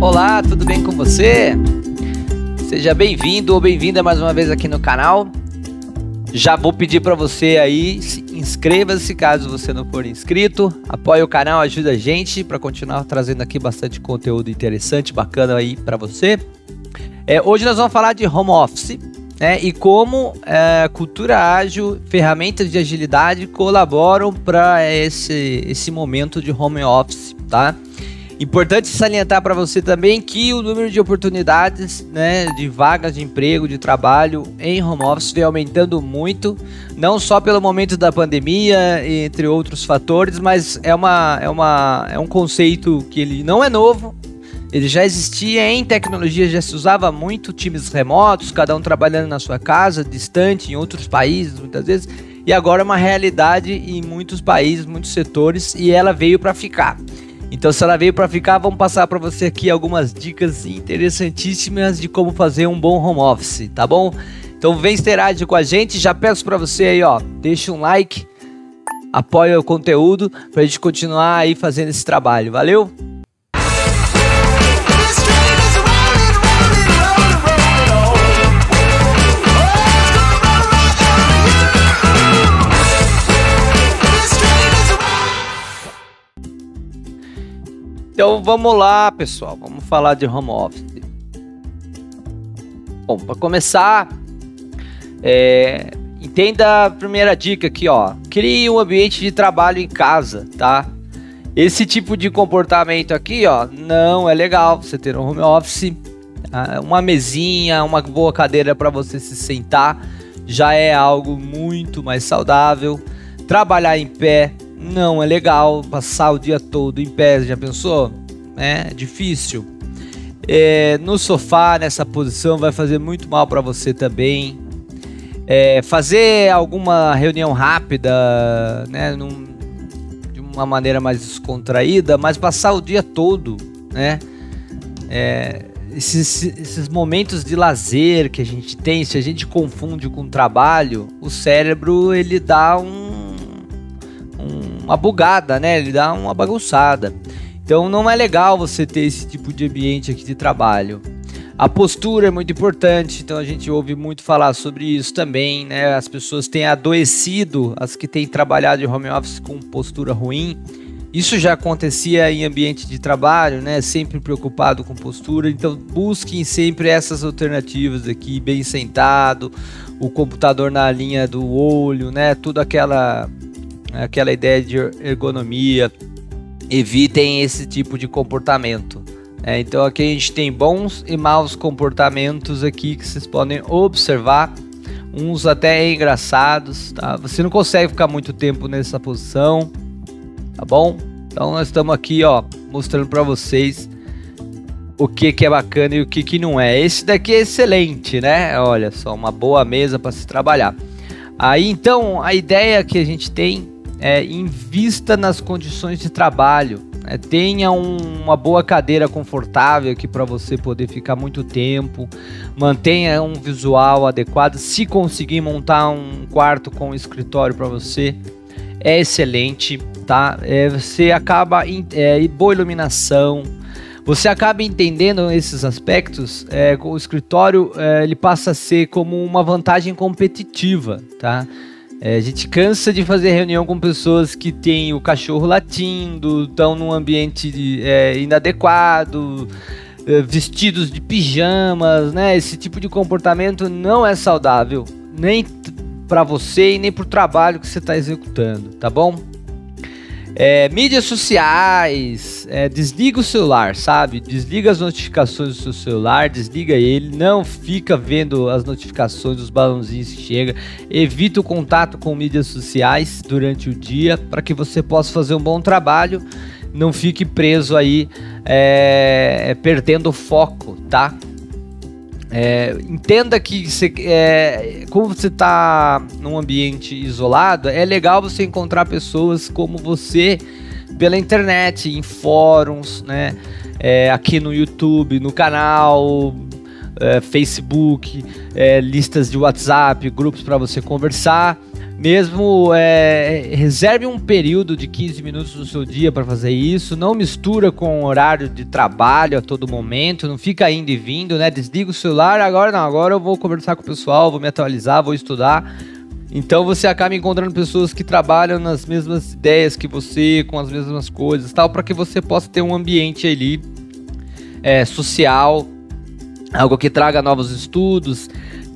Olá, tudo bem com você? Seja bem-vindo ou bem-vinda mais uma vez aqui no canal. Já vou pedir para você aí, inscreva-se caso você não for inscrito, apoie o canal, ajuda a gente para continuar trazendo aqui bastante conteúdo interessante, bacana aí para você. É, hoje nós vamos falar de home office, né, e como é, cultura ágil, ferramentas de agilidade colaboram para esse, esse momento de home office, tá? Importante salientar para você também que o número de oportunidades, né, de vagas de emprego, de trabalho em home office vem aumentando muito, não só pelo momento da pandemia, entre outros fatores, mas é, uma, é, uma, é um conceito que ele não é novo, ele já existia em tecnologia, já se usava muito times remotos, cada um trabalhando na sua casa, distante, em outros países, muitas vezes, e agora é uma realidade em muitos países, muitos setores, e ela veio para ficar. Então, se ela veio para ficar, vamos passar para você aqui algumas dicas interessantíssimas de como fazer um bom home office, tá bom? Então, vem interagir com a gente. Já peço para você aí, ó, deixa um like, apoia o conteúdo para a gente continuar aí fazendo esse trabalho. Valeu? Então vamos lá, pessoal. Vamos falar de home office. Bom, para começar, é, entenda a primeira dica aqui, ó. Crie um ambiente de trabalho em casa, tá? Esse tipo de comportamento aqui, ó, não é legal. Você ter um home office, ah, uma mesinha, uma boa cadeira para você se sentar, já é algo muito mais saudável. Trabalhar em pé não é legal passar o dia todo em pé, já pensou? É difícil. É, no sofá, nessa posição, vai fazer muito mal para você também. É, fazer alguma reunião rápida, né, num, de uma maneira mais descontraída, mas passar o dia todo, né? É, esses, esses momentos de lazer que a gente tem, se a gente confunde com trabalho, o cérebro ele dá um uma bugada, né? Ele dá uma bagunçada. Então não é legal você ter esse tipo de ambiente aqui de trabalho. A postura é muito importante, então a gente ouve muito falar sobre isso também, né? As pessoas têm adoecido, as que têm trabalhado de home office com postura ruim. Isso já acontecia em ambiente de trabalho, né? Sempre preocupado com postura. Então busquem sempre essas alternativas aqui, bem sentado, o computador na linha do olho, né? Tudo aquela aquela ideia de ergonomia, evitem esse tipo de comportamento. É, então aqui a gente tem bons e maus comportamentos aqui que vocês podem observar, uns até engraçados, tá? Você não consegue ficar muito tempo nessa posição, tá bom? Então nós estamos aqui, ó, mostrando para vocês o que, que é bacana e o que, que não é. Esse daqui é excelente, né? Olha só, uma boa mesa para se trabalhar. Aí então a ideia que a gente tem é, invista nas condições de trabalho. É, tenha um, uma boa cadeira confortável aqui para você poder ficar muito tempo. Mantenha um visual adequado. Se conseguir montar um quarto com um escritório para você, é excelente, tá? É, você acaba é, boa iluminação. Você acaba entendendo esses aspectos. É, o escritório é, ele passa a ser como uma vantagem competitiva, tá? É, a gente cansa de fazer reunião com pessoas que têm o cachorro latindo, estão num ambiente é, inadequado, é, vestidos de pijamas, né? Esse tipo de comportamento não é saudável, nem para você e nem para o trabalho que você está executando, tá bom? É, mídias sociais, é, desliga o celular, sabe? Desliga as notificações do seu celular, desliga ele, não fica vendo as notificações dos balãozinhos que chega. Evita o contato com mídias sociais durante o dia para que você possa fazer um bom trabalho. Não fique preso aí, é, perdendo foco, tá? É, entenda que você, é, como você está num ambiente isolado, é legal você encontrar pessoas como você pela internet, em fóruns, né? É, aqui no YouTube, no canal, é, Facebook, é, listas de WhatsApp, grupos para você conversar. Mesmo é, reserve um período de 15 minutos do seu dia para fazer isso, não mistura com o horário de trabalho a todo momento, não fica indo e vindo, né? Desliga o celular, agora não, agora eu vou conversar com o pessoal, vou me atualizar, vou estudar. Então você acaba encontrando pessoas que trabalham nas mesmas ideias que você, com as mesmas coisas, tal, para que você possa ter um ambiente ali é, social, algo que traga novos estudos,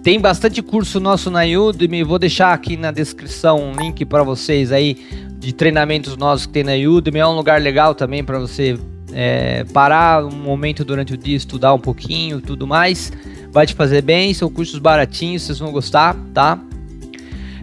tem bastante curso nosso na Udemy, vou deixar aqui na descrição um link para vocês aí de treinamentos nossos que tem na Udemy. É um lugar legal também para você é, parar um momento durante o dia, estudar um pouquinho, tudo mais. Vai te fazer bem, são cursos baratinhos, vocês vão gostar, tá?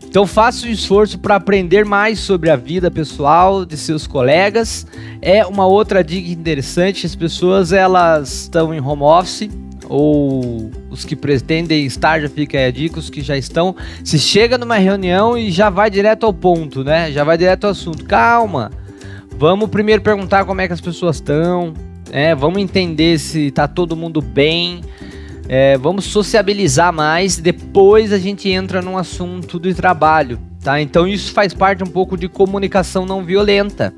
Então faça um esforço para aprender mais sobre a vida pessoal de seus colegas. É uma outra dica interessante, as pessoas elas estão em home office, ou os que pretendem estar, já fica a dica, os que já estão, se chega numa reunião e já vai direto ao ponto, né? Já vai direto ao assunto. Calma. Vamos primeiro perguntar como é que as pessoas estão, é, vamos entender se tá todo mundo bem. É, vamos sociabilizar mais, depois a gente entra num assunto de trabalho, tá? Então isso faz parte um pouco de comunicação não violenta.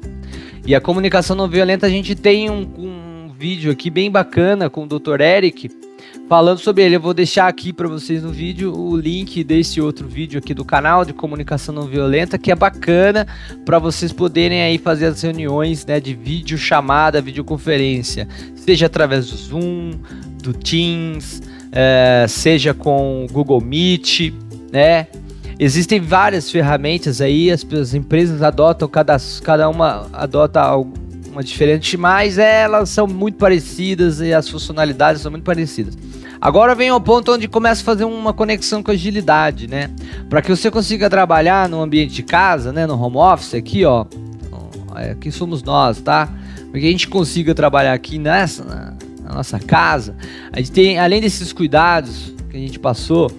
E a comunicação não violenta a gente tem um, um vídeo aqui bem bacana com o Dr. Eric, falando sobre ele. Eu vou deixar aqui para vocês no vídeo o link desse outro vídeo aqui do canal de comunicação não violenta, que é bacana para vocês poderem aí fazer as reuniões né, de vídeo chamada, videoconferência, seja através do Zoom, do Teams, é, seja com o Google Meet, né? Existem várias ferramentas aí, as, as empresas adotam, cada, cada uma adota uma diferente, mas elas são muito parecidas e as funcionalidades são muito parecidas. Agora vem ao ponto onde começa a fazer uma conexão com agilidade, né? Para que você consiga trabalhar no ambiente de casa, né, no home office aqui, ó. Aqui somos nós, tá? Para que a gente consiga trabalhar aqui nessa na, na nossa casa, a gente tem além desses cuidados que a gente passou,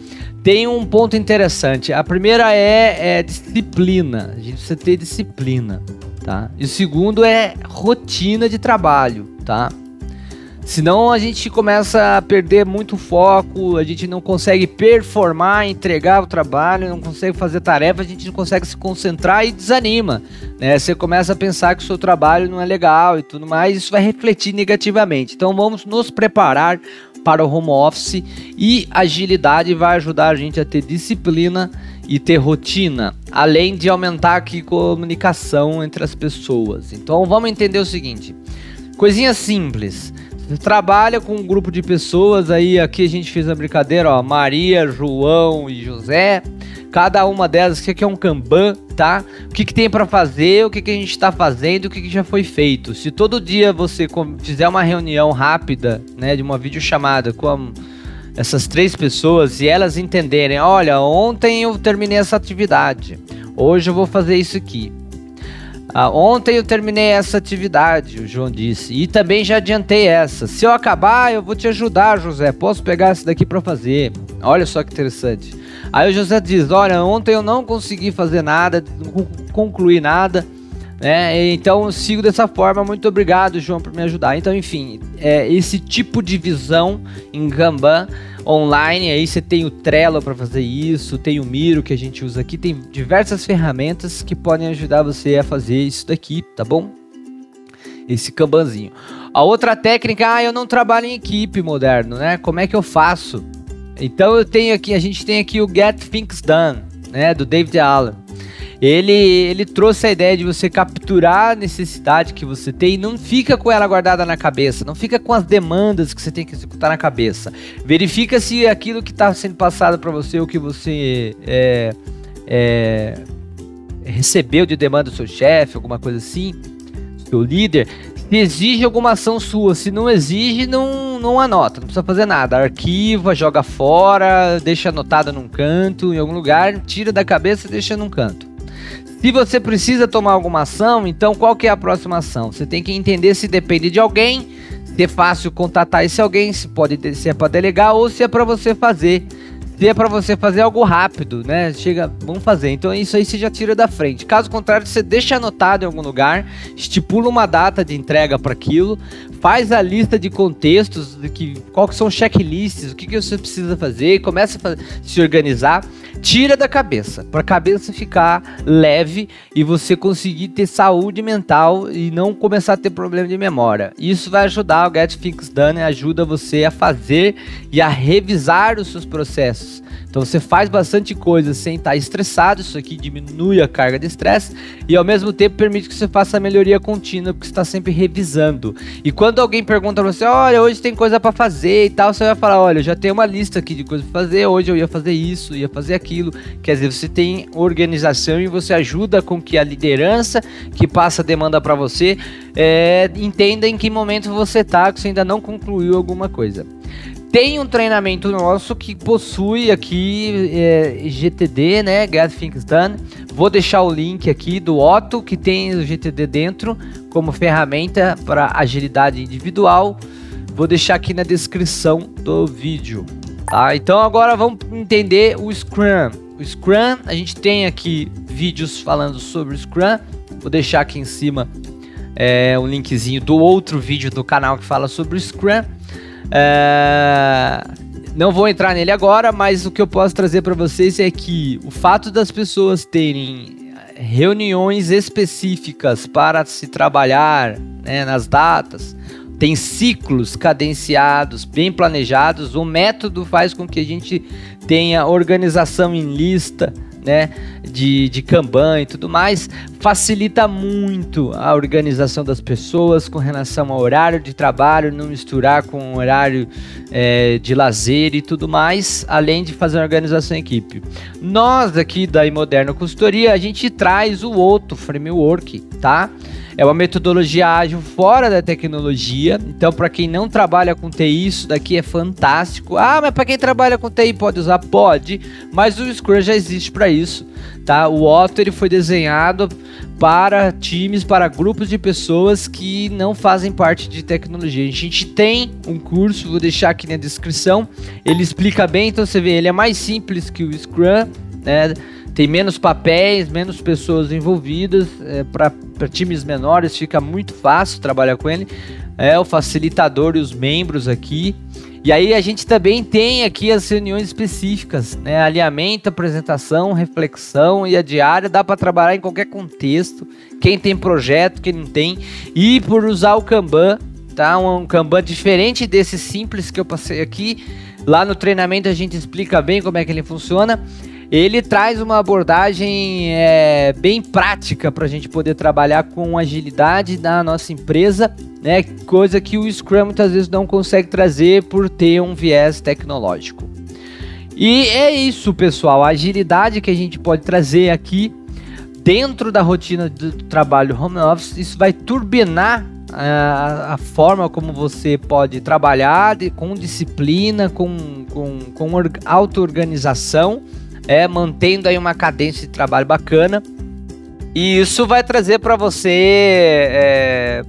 tem um ponto interessante. A primeira é, é, disciplina. A gente precisa ter disciplina, tá? E o segundo é rotina de trabalho, tá? Senão a gente começa a perder muito foco, a gente não consegue performar, entregar o trabalho, não consegue fazer tarefa, a gente não consegue se concentrar e desanima. Né? Você começa a pensar que o seu trabalho não é legal e tudo mais, isso vai refletir negativamente. Então vamos nos preparar para o home office e agilidade vai ajudar a gente a ter disciplina e ter rotina, além de aumentar aqui comunicação entre as pessoas. Então vamos entender o seguinte: coisinha simples trabalha com um grupo de pessoas aí, aqui a gente fez a brincadeira, ó, Maria, João e José. Cada uma delas, o que é um Kanban, tá? O que, que tem para fazer, o que, que a gente está fazendo, o que, que já foi feito. Se todo dia você fizer uma reunião rápida, né, de uma videochamada com essas três pessoas e elas entenderem, olha, ontem eu terminei essa atividade, hoje eu vou fazer isso aqui. Ah, ontem eu terminei essa atividade, o João disse, e também já adiantei essa. Se eu acabar, eu vou te ajudar, José. Posso pegar essa daqui para fazer? Olha só que interessante. Aí o José diz: Olha, ontem eu não consegui fazer nada, não concluir nada. Né? Então eu sigo dessa forma. Muito obrigado, João, por me ajudar. Então, enfim, é, esse tipo de visão em Kanban online. Aí você tem o Trello para fazer isso, tem o Miro que a gente usa aqui, tem diversas ferramentas que podem ajudar você a fazer isso daqui, tá bom? Esse Kanbanzinho. A outra técnica, ah, eu não trabalho em equipe moderno, né? Como é que eu faço? Então eu tenho aqui, a gente tem aqui o Get Things Done, né, do David Allen ele, ele trouxe a ideia de você capturar a necessidade que você tem e não fica com ela guardada na cabeça, não fica com as demandas que você tem que executar na cabeça. Verifica se aquilo que está sendo passado para você, o que você é, é, recebeu de demanda do seu chefe, alguma coisa assim, seu líder, se exige alguma ação sua. Se não exige, não, não anota, não precisa fazer nada. Arquiva, joga fora, deixa anotado num canto, em algum lugar, tira da cabeça e deixa num canto. Se você precisa tomar alguma ação, então qual que é a próxima ação? Você tem que entender se depende de alguém, se é fácil contatar esse alguém, se pode se é para delegar ou se é para você fazer. Se para você fazer algo rápido, né? Chega, vamos fazer. Então isso aí você já tira da frente. Caso contrário, você deixa anotado em algum lugar, estipula uma data de entrega para aquilo, faz a lista de contextos, de que qual que são checklists, o que, que você precisa fazer, começa a se organizar, tira da cabeça, para a cabeça ficar leve e você conseguir ter saúde mental e não começar a ter problema de memória. Isso vai ajudar o Get Things Done, ajuda você a fazer e a revisar os seus processos. Então você faz bastante coisa sem estar estressado, isso aqui diminui a carga de estresse e ao mesmo tempo permite que você faça a melhoria contínua, porque está sempre revisando. E quando alguém pergunta pra você, olha, hoje tem coisa para fazer e tal, você vai falar, olha, eu já tenho uma lista aqui de coisas para fazer, hoje eu ia fazer isso, ia fazer aquilo. Quer dizer, você tem organização e você ajuda com que a liderança que passa a demanda para você é, entenda em que momento você está, que você ainda não concluiu alguma coisa. Tem um treinamento nosso que possui aqui é, GTD, né? Get Things Done. Vou deixar o link aqui do Otto, que tem o GTD dentro, como ferramenta para agilidade individual. Vou deixar aqui na descrição do vídeo. Tá? Então agora vamos entender o Scrum. O Scrum, a gente tem aqui vídeos falando sobre o Scrum. Vou deixar aqui em cima é, um linkzinho do outro vídeo do canal que fala sobre o Scrum. É... Não vou entrar nele agora, mas o que eu posso trazer para vocês é que o fato das pessoas terem reuniões específicas para se trabalhar né, nas datas, tem ciclos cadenciados, bem planejados, o método faz com que a gente tenha organização em lista, né, de, de Kanban e tudo mais, facilita muito a organização das pessoas com relação ao horário de trabalho, não misturar com o horário é, de lazer e tudo mais, além de fazer organização em equipe. Nós aqui da Imoderno Consultoria, a gente traz o outro framework, tá? É uma metodologia ágil fora da tecnologia. Então, para quem não trabalha com TI, isso daqui é fantástico. Ah, mas para quem trabalha com TI pode usar? Pode, mas o Scrum já existe para isso, tá? O Otto ele foi desenhado para times, para grupos de pessoas que não fazem parte de tecnologia. A gente tem um curso, vou deixar aqui na descrição. Ele explica bem, então você vê, ele é mais simples que o Scrum, né? Tem menos papéis, menos pessoas envolvidas. É, Para times menores fica muito fácil trabalhar com ele. É o facilitador e os membros aqui. E aí a gente também tem aqui as reuniões específicas, né? Alinhamento, apresentação, reflexão e a diária dá para trabalhar em qualquer contexto. Quem tem projeto, quem não tem. E por usar o Kanban, tá? Um Kanban diferente desse simples que eu passei aqui. Lá no treinamento a gente explica bem como é que ele funciona ele traz uma abordagem é, bem prática para a gente poder trabalhar com agilidade na nossa empresa, né? Coisa que o Scrum muitas vezes não consegue trazer por ter um viés tecnológico. E é isso, pessoal. A agilidade que a gente pode trazer aqui dentro da rotina do trabalho home office, isso vai turbinar a, a, forma como você pode trabalhar de, com disciplina, com, com, com auto-organização é, mantendo aí uma cadência de trabalho bacana. E isso vai trazer para você é,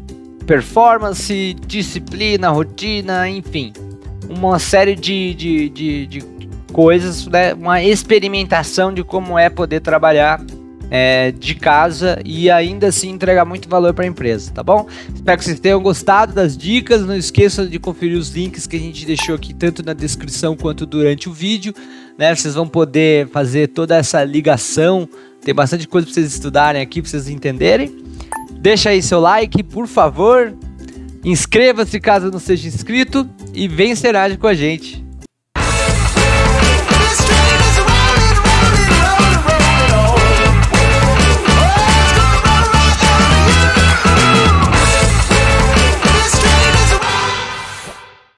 performance, disciplina, rotina, enfim, uma série de, de, de, de coisas, né? uma experimentação de como é poder trabalhar é, de casa e ainda assim entregar muito valor para a empresa, tá bom? Espero que vocês tenham gostado das dicas. Não esqueçam de conferir os links que a gente deixou aqui tanto na descrição quanto durante o vídeo. Né? Vocês vão poder fazer toda essa ligação. Tem bastante coisa para vocês estudarem aqui, para vocês entenderem. Deixa aí seu like, por favor. Inscreva-se caso não seja inscrito e vem com a gente.